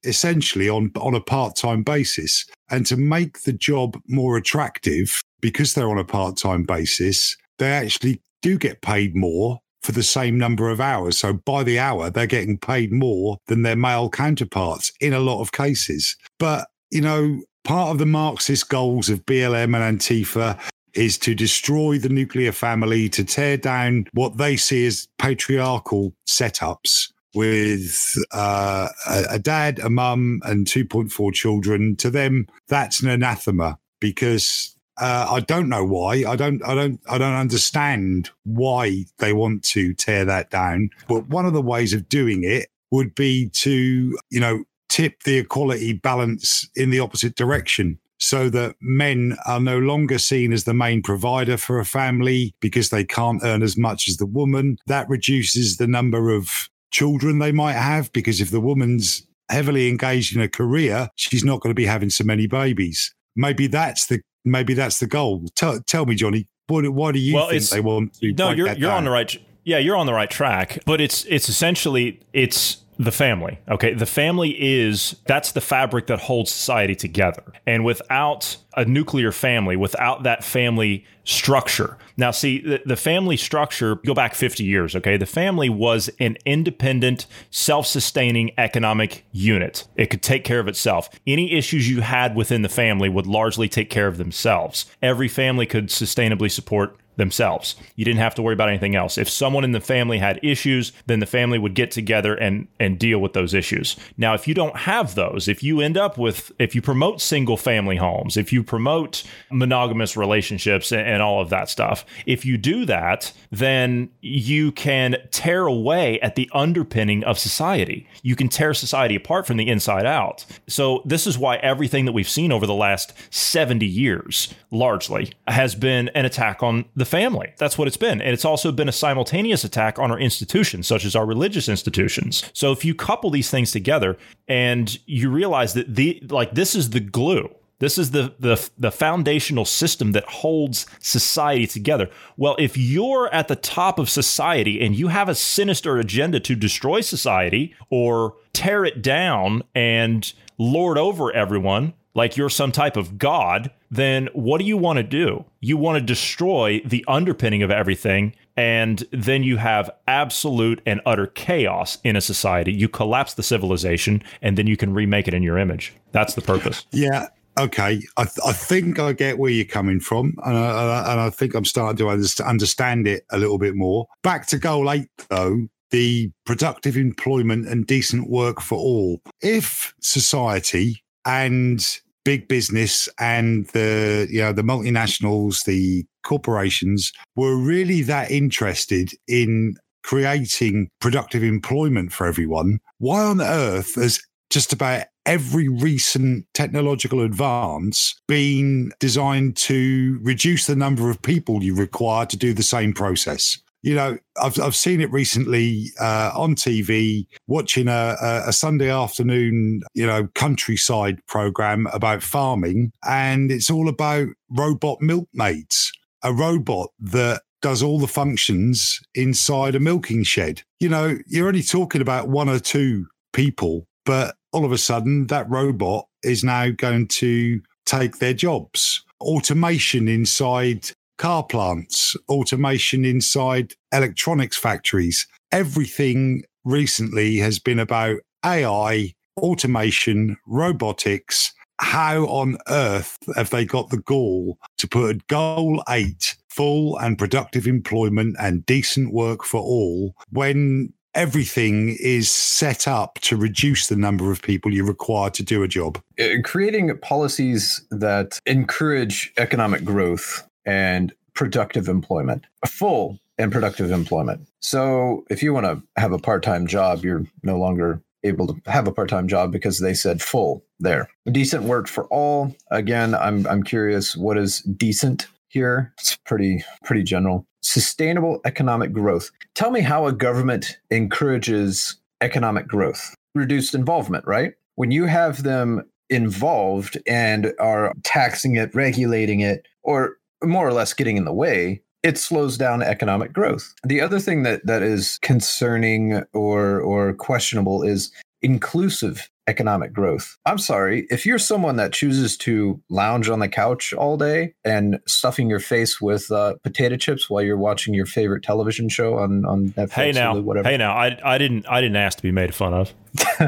essentially on on a part time basis, and to make the job more attractive because they're on a part time basis, they actually do get paid more for the same number of hours. So by the hour, they're getting paid more than their male counterparts in a lot of cases. But you know, part of the Marxist goals of BLM and Antifa is to destroy the nuclear family, to tear down what they see as patriarchal setups with uh, a, dad, a mum, and 2.4 children. To them, that's an anathema because uh, I don't know why. I don't. I don't. I don't understand why they want to tear that down. But one of the ways of doing it would be to, you know, tip the equality balance in the opposite direction so that men are no longer seen as the main provider for a family because they can't earn as much as the woman. That reduces the number of children they might have because if the woman's heavily engaged in a career, she's not going to be having so many babies. Maybe that's the maybe that's the goal. Tell, tell me, Johnny, what, why do you well, think they want to? No, you're you're down? on the right. Yeah, you're on the right track. But it's it's essentially it's the family. Okay. The family is that's the fabric that holds society together. And without a nuclear family, without that family structure. Now, see, the, the, family structure, go back 50 years, okay? The family was an independent, self sustaining economic unit. It could take care of itself. Any issues you had within the family would largely take care of themselves. Every family could sustainably support themselves. You didn't have to worry about anything else. If someone in the family had issues, then the family would get together and and deal with those issues. Now, if you don't have those, if you end up with if you promote single family homes, if you promote monogamous relationships and, and all of that stuff, if you do that, then you can tear away at the underpinning of society. You can tear society apart from the inside out. So this is why everything that we've seen over the last 70 years largely has been an attack on the the family. That's what it's been. And it's also been a simultaneous attack on our institutions, such as our religious institutions. So if you couple these things together and you realize that the like this is the glue This is the, the the foundational system that holds society together. Well, if you're at the top of society and you have a sinister agenda to destroy society or tear it down and lord over everyone, like you're some type of god, then what do you want to do? You want to destroy the underpinning of everything, and then you have absolute and utter chaos in a society. You collapse the civilization, and then you can remake it in your image. That's the purpose. Yeah. Okay, I, th- I think I get where you're coming from, and I, and I think I'm starting to understand it a little bit more. Back to goal eight, though, the productive employment and decent work for all. If society and big business and the you know the multinationals, the corporations were really that interested in creating productive employment for everyone, why on earth has just about every recent technological advance been designed to reduce the number of people you require to do the same process? You know, I've I've seen it recently uh, on TV, watching a, a Sunday afternoon, you know, countryside program about farming, and it's all about robot milkmaids, a robot that does all the functions inside a milking shed. You know, you're only talking about one or two people, but all of a sudden, that robot is now going to take their jobs. Automation inside car plants, automation inside electronics factories. Everything recently has been about AI, automation, robotics. How on earth have they got the gall to put goal eight, full and productive employment and decent work for all, when everything is set up to reduce the number of people you require to do a job. Uh, creating policies that encourage economic growth and productive employment, full and productive employment. So if you want to have a part time job, you're no longer able to have a part time job because they said full there. Decent work for all. Again, I'm I'm curious what is decent here. It's pretty pretty general. Sustainable economic growth. Tell me how a government encourages economic growth. Reduced involvement, right? When you have them involved and are taxing it, regulating it, or more or less getting in the way, it slows down economic growth. The other thing that that is concerning or or questionable is inclusive economic growth. I'm sorry, if you're someone that chooses to lounge on the couch all day and stuffing your face with uh, potato chips while you're watching your favorite television show on on Netflix, hey now, whatever. hey now, I I didn't I didn't ask to be made fun of. [LAUGHS]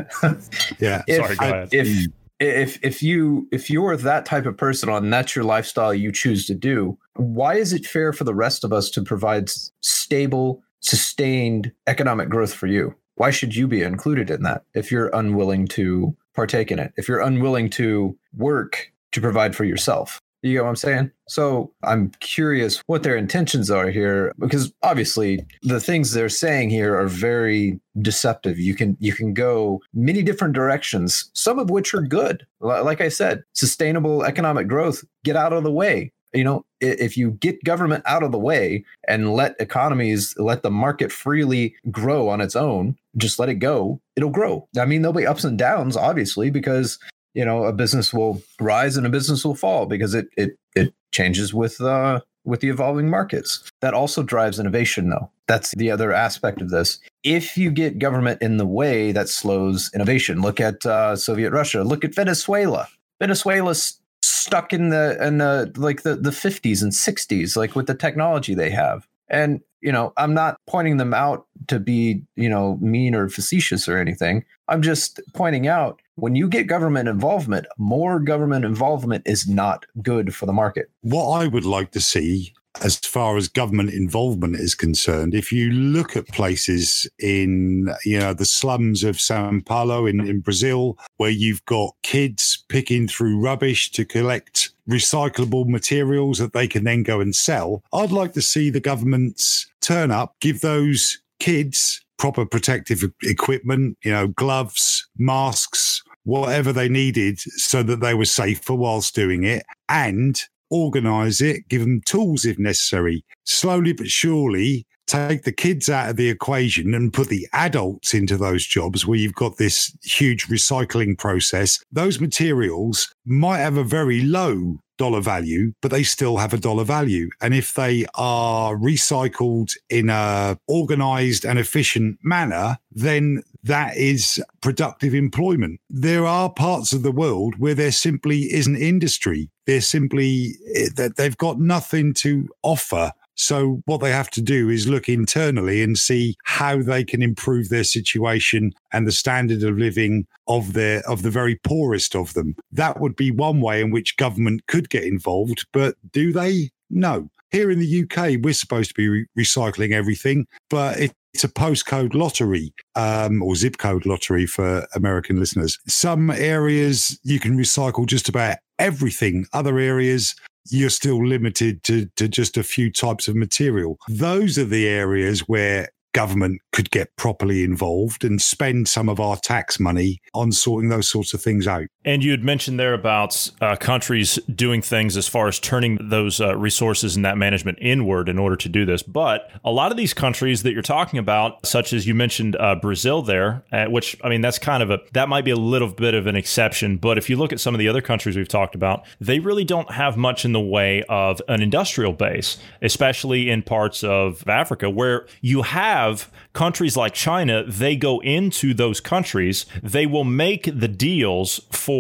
yeah, if, sorry, go ahead. If if if you if you're that type of person and that's your lifestyle you choose to do why is it fair for the rest of us to provide stable sustained economic growth for you? Why should you be included in that if you're unwilling to partake in it if you're unwilling to work to provide for yourself you know what I'm saying? So I'm curious what their intentions are here because obviously the things they're saying here are very deceptive. You can you can go many different directions, some of which are good. Like I said, sustainable economic growth, get out of the way. You know, if you get government out of the way and let economies, let the market freely grow on its own, just let it go, it'll grow. I mean, there'll be ups and downs, obviously, because you know a business will rise and a business will fall because it it it changes with uh with the evolving markets. That also drives innovation though. That's the other aspect of this. If you get government in the way that slows innovation. Look at uh, soviet russia. Look at venezuela. Venezuela's stuck in the in the like the, the 50s and 60s like with the technology they have. And you know i'm not pointing them out to be you know mean or facetious or anything. I'm just pointing out when you get government involvement more government involvement is not good for the market. What i would like to see as far as government involvement is concerned, if you look at places in, you know, the slums of Sao Paulo in, in Brazil, where you've got kids picking through rubbish to collect recyclable materials that they can then go and sell, I'd like to see the governments turn up, give those kids proper protective equipment, you know, gloves, masks, whatever they needed so that they were safer whilst doing it and organize it, give them tools if necessary. Slowly but surely, take the kids out of the equation and put the adults into those jobs where you've got this huge recycling process, those materials might have a very low dollar value, but they still have a dollar value. And if they are recycled in a organized and efficient manner, then that is productive employment. There are parts of the world where there simply isn't industry. They're simply eh, that they've got nothing to offer so what they have to do is look internally and see how they can improve their situation and the standard of living of their of the very poorest of them. That would be one way in which government could get involved, but do they? No. Here in the UK, we're supposed to be re- recycling everything, but it, it's a postcode lottery um, or zip code lottery for American listeners. Some areas you can recycle just about everything. Other areas you're still limited to, to just a few types of material. Those are the areas where government could get properly involved and spend some of our tax money on sorting those sorts of things out. And you had mentioned there about uh, countries doing things as far as turning those uh, resources and that management inward in order to do this. But a lot of these countries that you're talking about, such as you mentioned uh, Brazil there, uh, which I mean, that's kind of a, that might be a little bit of an exception. But if you look at some of the other countries we've talked about, they really don't have much in the way of an industrial base, especially in parts of Africa where you have have countries like China, they go into those countries, they will make the deals for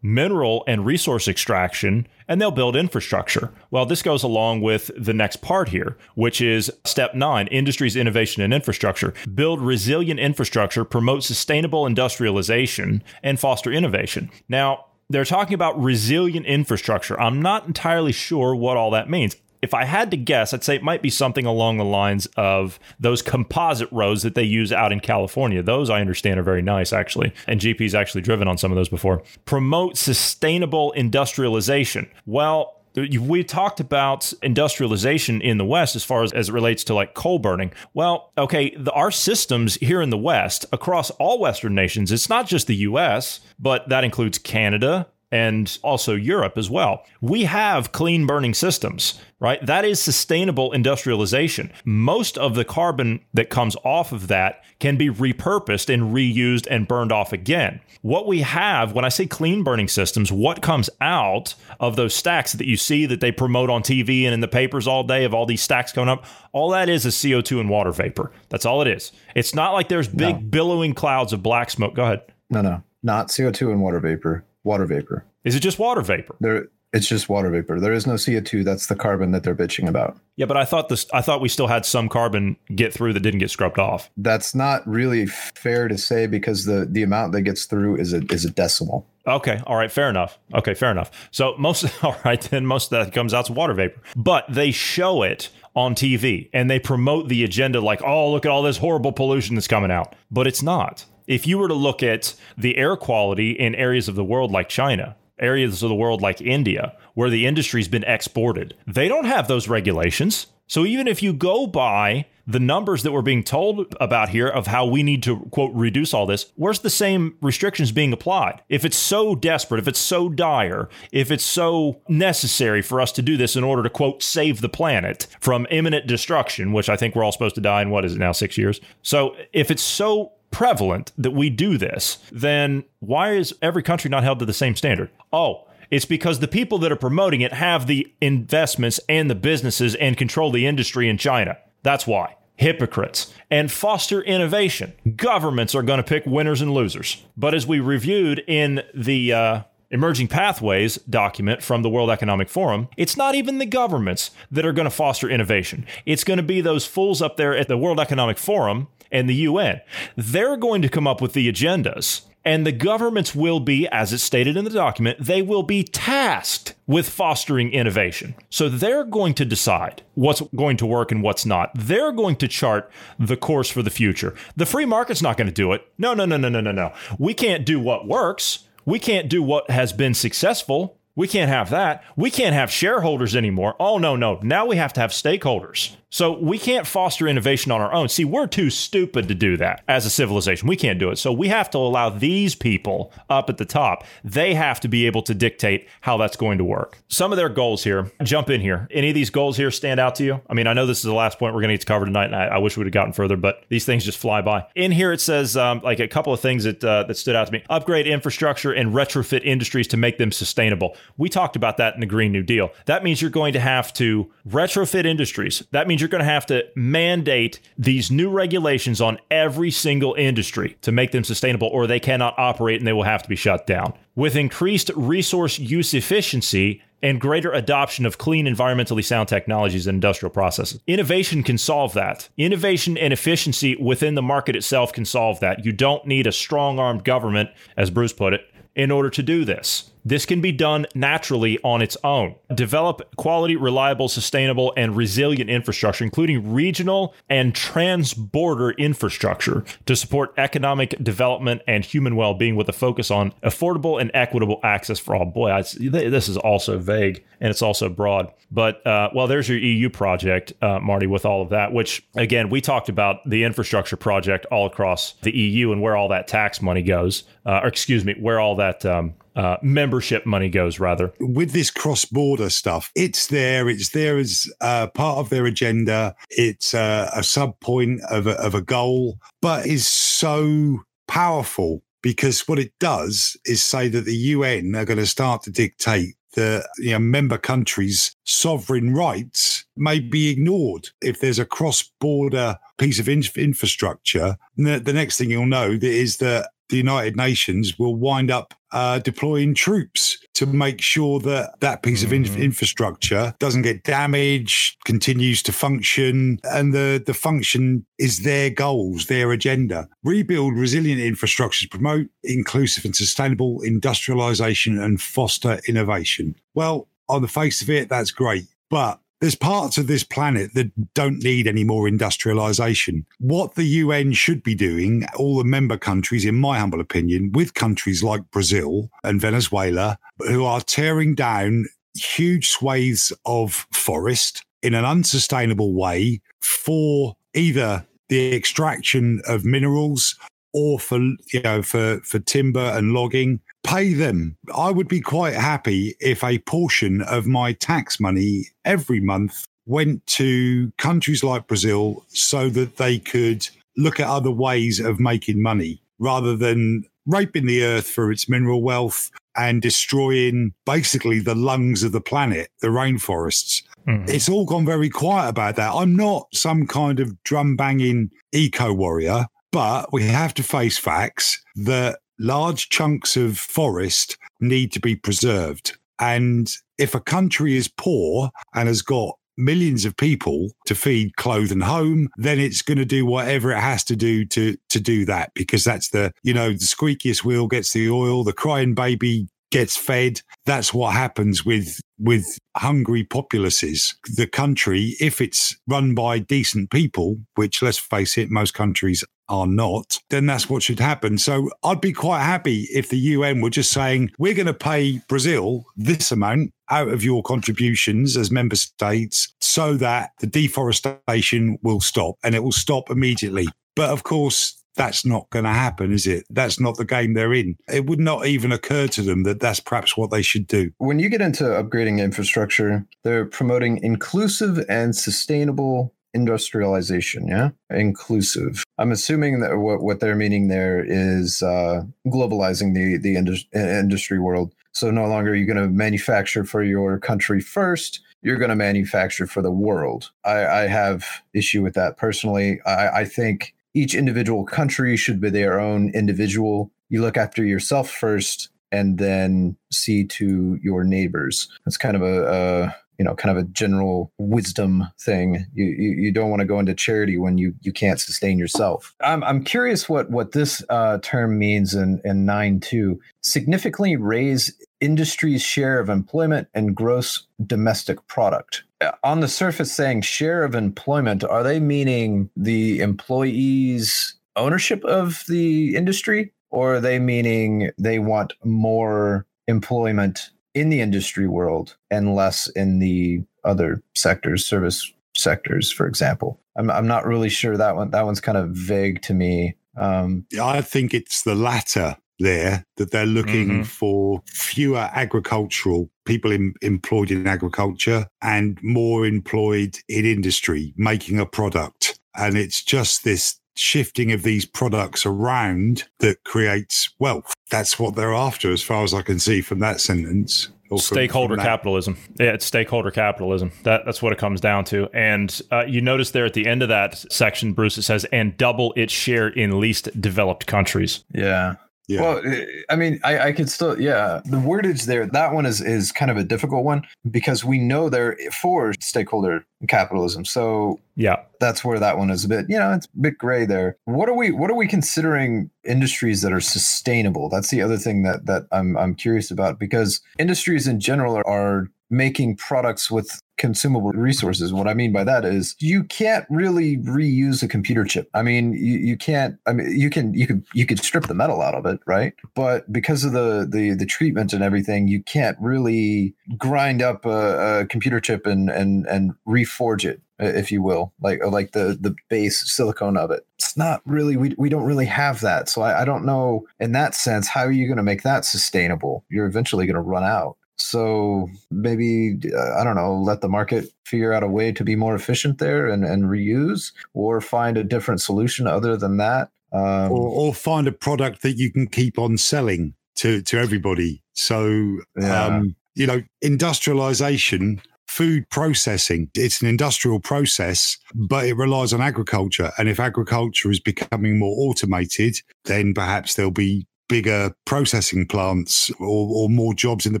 mineral and resource extraction and they'll build infrastructure. Well, this goes along with the next part here, which is step nine industries, innovation, and infrastructure. Build resilient infrastructure, promote sustainable industrialization, and foster innovation. Now, they're talking about resilient infrastructure. I'm not entirely sure what all that means if I had to guess, I'd say it might be something along the lines of those composite roads that they use out in California. Those I understand are very nice, actually. And GP's actually driven on some of those before. Promote sustainable industrialization. Well, we talked about industrialization in the West as far as, as it relates to like coal burning. Well, okay, the, our systems here in the West, across all Western nations, it's not just the US, but that includes Canada, and also Europe as well. We have clean burning systems, right? That is sustainable industrialization. Most of the carbon that comes off of that can be repurposed and reused and burned off again. What we have, when I say clean burning systems, what comes out of those stacks that you see that they promote on TV and in the papers all day of all these stacks coming up, all that is is CO2 and water vapor. That's all it is. It's not like there's big no. billowing clouds of black smoke. Go ahead. No, no, not CO2 and water vapor water vapor. Is it just water vapor? There, it's just water vapor. There is no CO2. That's the carbon that they're bitching about. Yeah, but I thought this. I thought we still had some carbon get through that didn't get scrubbed off. That's not really fair to say because the the amount that gets through is a is a decimal. Okay, all right, fair enough. Okay, fair enough. So most, [LAUGHS] all right, then most of that comes out as water vapor, but they show it on TV and they promote the agenda like, oh, look at all this horrible pollution that's coming out, but it's not if you were to look at the air quality in areas of the world like China, areas of the world like India, where the industry's been exported, they don't have those regulations. So even if you go by the numbers that we're being told about here of how we need to quote reduce all this, where's the same restrictions being applied? If it's so desperate, if it's so dire, if it's so necessary for us to do this in order to quote save the planet from imminent destruction, which I think we're all supposed to die in what is it now, six years? So if it's so prevalent that we do this, then why is every country not held to the same standard? Oh, it's because the people that are promoting it have the investments and the businesses and control the industry in China. That's why. Hypocrites. And foster innovation. Governments are going to pick winners and losers. But as we reviewed in the uh, Emerging Pathways document from the World Economic Forum, it's not even the governments that are going to foster innovation. It's going to be those fools up there at the World Economic Forum and the UN. They're going to come up with the agendas. And the governments will be, as it's stated in the document, they will be tasked with fostering innovation. So they're going to decide what's going to work and what's not. They're going to chart the course for the future. The free market's not going to do it. No, no, no, no, no, no, no. We can't do what works. We can't do what has been successful We can't have that. We can't have shareholders anymore. Oh, no, no. Now we have to have stakeholders. So we can't foster innovation on our own. See, we're too stupid to do that as a civilization. We can't do it. So we have to allow these people up at the top, they have to be able to dictate how that's going to work. Some of their goals here, jump in here. Any of these goals here stand out to you? I mean, I know this is the last point we're going to get to cover tonight, and I, I wish we would have gotten further, but these things just fly by. In here, it says um, like a couple of things that, uh, that stood out to me upgrade infrastructure and retrofit industries to make them sustainable. We talked about that in the Green New Deal. That means you're going to have to retrofit industries. That means you're going to have to mandate these new regulations on every single industry to make them sustainable, or they cannot operate and they will have to be shut down. With increased resource use efficiency, and greater adoption of clean, environmentally sound technologies and industrial processes. Innovation can solve that. Innovation and efficiency within the market itself can solve that. You don't need a strong armed government, as Bruce put it, in order to do this. This can be done naturally on its own. Develop quality, reliable, sustainable, and resilient infrastructure, including regional and trans-border infrastructure to support economic development and human well-being with a focus on affordable and equitable access for all. Boy, I, this is also vague and it's also broad. But uh, well, there's your EU project, uh, Marty, with all of that. Which again, we talked about the infrastructure project all across the EU and where all that tax money goes, uh, or excuse me, where all that um, uh, membership money goes, rather. With this cross border stuff, it's there. It's there as uh, part of their agenda. It's uh, a sub point of a, of a goal, but is so powerful because what it does is say that the UN are going to start to dictate the you know, member countries' sovereign rights may be ignored. If there's a cross border piece of infrastructure, the, the next thing you'll know is that the United Nations will wind up uh, deploying troops to make sure that that piece mm-hmm. of in- infrastructure doesn't get damaged, continues to function, and the, the function is their goals, their agenda. Rebuild resilient infrastructures, promote inclusive and sustainable industrialization, and foster innovation. Well, on the face of it, that's great. But there's parts of this planet that don't need any more industrialization. What the UN should be doing, all the member countries, in my humble opinion, with countries like Brazil and Venezuela, who are tearing down huge swathes of forest in an unsustainable way for either the extraction of minerals or for you know for for timber and logging pay them. I would be quite happy if a portion of my tax money every month went to countries like Brazil so that they could look at other ways of making money rather than raping the earth for its mineral wealth and destroying basically the lungs of the planet, the rainforests. Mm. It's all gone very quiet about that. I'm not some kind of drum banging eco warrior, but we have to face facts that large chunks of forest need to be preserved. And if a country is poor and has got millions of people to feed, clothe, and home, then it's going to do whatever it has to do to to do that because that's the you know the squeakiest wheel gets the oil, the crying baby gets fed. That's what happens with with hungry populaces. The country, if it's run by decent people, which let's face it, most countries are not, then that's what should happen. So I'd be quite happy if the UN were just saying, we're going to pay Brazil this amount out of your contributions as member states so that the deforestation will stop and it will stop immediately. But of course, that's not going to happen, is it? That's not the game they're in. It would not even occur to them that that's perhaps what they should do. When you get into upgrading infrastructure, they're promoting inclusive and sustainable industrialization. Yeah, inclusive. I'm assuming that what, what they're meaning there is uh, globalizing the the indus- industry world. So no longer are you going to manufacture for your country first. You're going to manufacture for the world. I, I have issue with that personally. I, I think each individual country should be their own individual. You look after yourself first and then see to your neighbors. That's kind of a, a you know kind of a general wisdom thing. You you, you don't want to go into charity when you you can't sustain yourself. I'm, I'm curious what what this uh, term means in in 9.2 significantly raise industry's share of employment and gross domestic product. On the surface saying share of employment are they meaning the employees ownership of the industry? Or are they meaning they want more employment in the industry world and less in the other sectors, service sectors, for example. I'm I'm not really sure that one. That one's kind of vague to me. Um, I think it's the latter there that they're looking mm-hmm. for fewer agricultural people in, employed in agriculture and more employed in industry making a product and it's just this shifting of these products around that creates wealth that's what they're after as far as i can see from that sentence stakeholder from capitalism. Yeah, it's stakeholder capitalism. That that's what it comes down to. And uh, you notice there at the end of that section, Bruce, it says, "and double its share in least developed countries." Yeah, yeah. Well, eh, I mean, I, I could still, yeah. The wordage there, that one is is kind of a difficult one because we know they're for stakeholder capitalism. So yeah, that's where that one is a bit, you know, it's a bit gray there. What are we what are we considering industries that are sustainable? That's the other thing that that I'm I'm curious about because industries in general are, are making products with consumable resources. What I mean by that is you can't really reuse a computer chip. I mean, you, you can't. I mean, you can you could you could strip the metal out of it, right? But because of the the the treatment and everything, you can't really grind up a, a computer chip and and and reforge it if you will, like like the the base silicone of it. It's not really we we don't really have that. So I, I don't know in that sense how are you going to make that sustainable? You're eventually going to run out. So maybe uh, I don't know, let the market figure out a way to be more efficient there and, and reuse, or find a different solution other than that, um, or, or, find a product that you can keep on selling to to everybody. So yeah. um, you know, industrialization. Food processing, it's an industrial process, but it relies on agriculture. And if agriculture is becoming more automated, then perhaps there'll be bigger processing plants or, or more jobs in the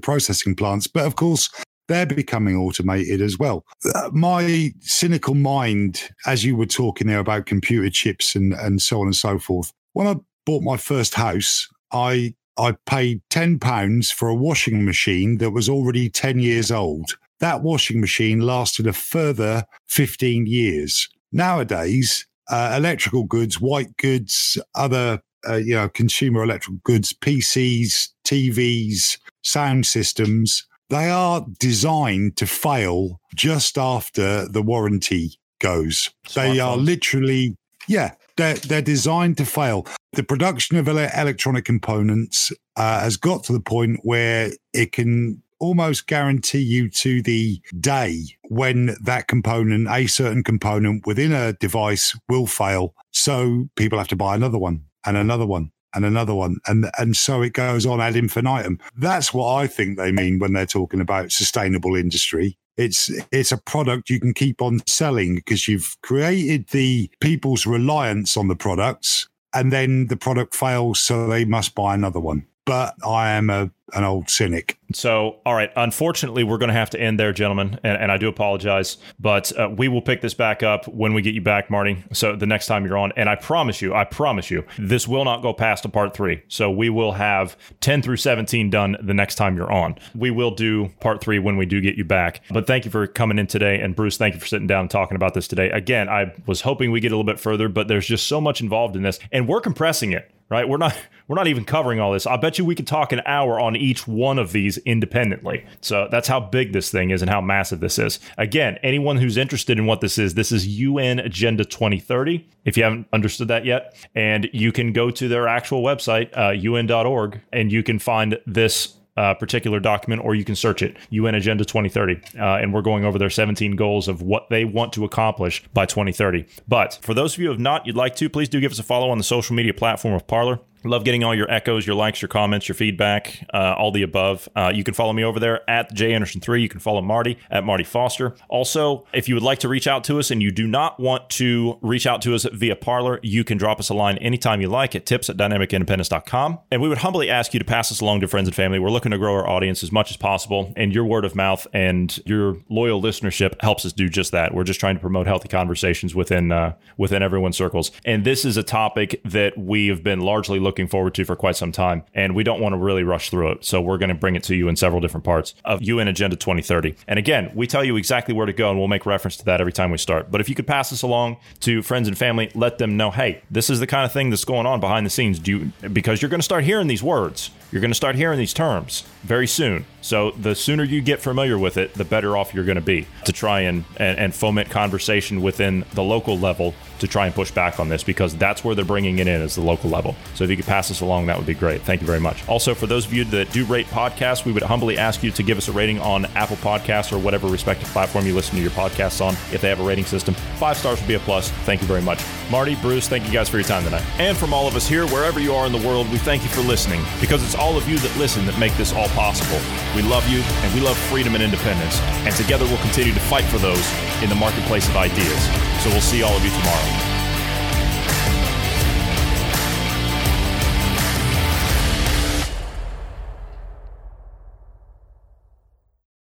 processing plants. But of course, they're becoming automated as well. Uh, my cynical mind, as you were talking there about computer chips and, and so on and so forth, when I bought my first house, I I paid ten pounds for a washing machine that was already ten years old. That washing machine lasted a further fifteen years. Nowadays, uh, electrical goods, white goods, other uh, you know, consumer electrical goods, PCs, TVs, sound systems, they are designed to fail just after the warranty goes. They are literally, yeah, they're, they're designed to fail. The production of ele- electronic components uh, has got to the point where it can almost guarantee you to the day when that component, a certain component within a device will fail. So people have to buy another one and another one and another one and and so it goes on ad infinitum. That's what i think they mean when they're talking about sustainable industry. It's it's a product you can keep on selling because you've created the people's reliance on the products and then the product fails so they must buy another one but i am a an old cynic. So, all right. Unfortunately, we're going to have to end there, gentlemen, and, and I do apologize, but uh, we will pick this back up when we get you back, Marty. So the next time you're on, and I promise you, I promise you, this will not go past a part three. So we will have 10 through 17 done the next time you're on. We will do part three when we do get you back. But thank you for coming in today, and Bruce, thank you for sitting down and talking about this today. Again, I was hoping we get a little bit further, but there's just so much involved in this, and we're compressing it right? We're not [LAUGHS] we're not even covering all this. I bet you we could talk an hour on each one of these independently. So that's how big this thing is and how massive this is. Again, anyone who's interested in what this is, this is UN Agenda 2030. If you haven't understood that yet, and you can go to their actual website, uh, un.org, and you can find this uh, particular document, or you can search it UN Agenda 2030. Uh, and we're going over their 17 goals of what they want to accomplish by 2030. But for those of you who have not, you'd like to, please do give us a follow on the social media platform of Parler. Love getting all your echoes, your likes, your comments, your feedback, uh, all the above. Uh, you can follow me over there at Jay Anderson3. You can follow Marty at Marty Foster. Also, if you would like to reach out to us and you do not want to reach out to us via Parler, you can drop us a line anytime you like at tips at dynamicindependence.com. And we would humbly ask you to pass us along to friends and family. We're looking to grow our audience as much as possible, and your word of mouth and your loyal listenership helps us do just that. We're just trying to promote healthy conversations within uh, within everyone's circles. And this is a topic that we have been largely looking looking forward to for quite some time. And we don't want to really rush through it. So we're going to bring it to you in several different parts of UN Agenda 2030. And again, we tell you exactly where to go and we'll make reference to that every time we start. But if you could pass this along to friends and family, let them know, hey, this is the kind of thing that's going on behind the scenes. Do you, because you're going to start hearing these words you're going to start hearing these terms very soon. So the sooner you get familiar with it, the better off you're going to be to try and, and, and foment conversation within the local level to try and push back on this because that's where they're bringing it in is the local level. So if you could pass this along, that would be great. Thank you very much. Also, for those of you that do rate podcasts, we would humbly ask you to give us a rating on Apple Podcasts or whatever respective platform you listen to your podcasts on. If they have a rating system, five stars would be a plus. Thank you very much. Marty, Bruce, thank you guys for your time tonight. And from all of us here, wherever you are in the world, we thank you for listening because it's all of you that listen that make this all possible. We love you and we love freedom and independence. And together we'll continue to fight for those in the marketplace of ideas. So we'll see all of you tomorrow.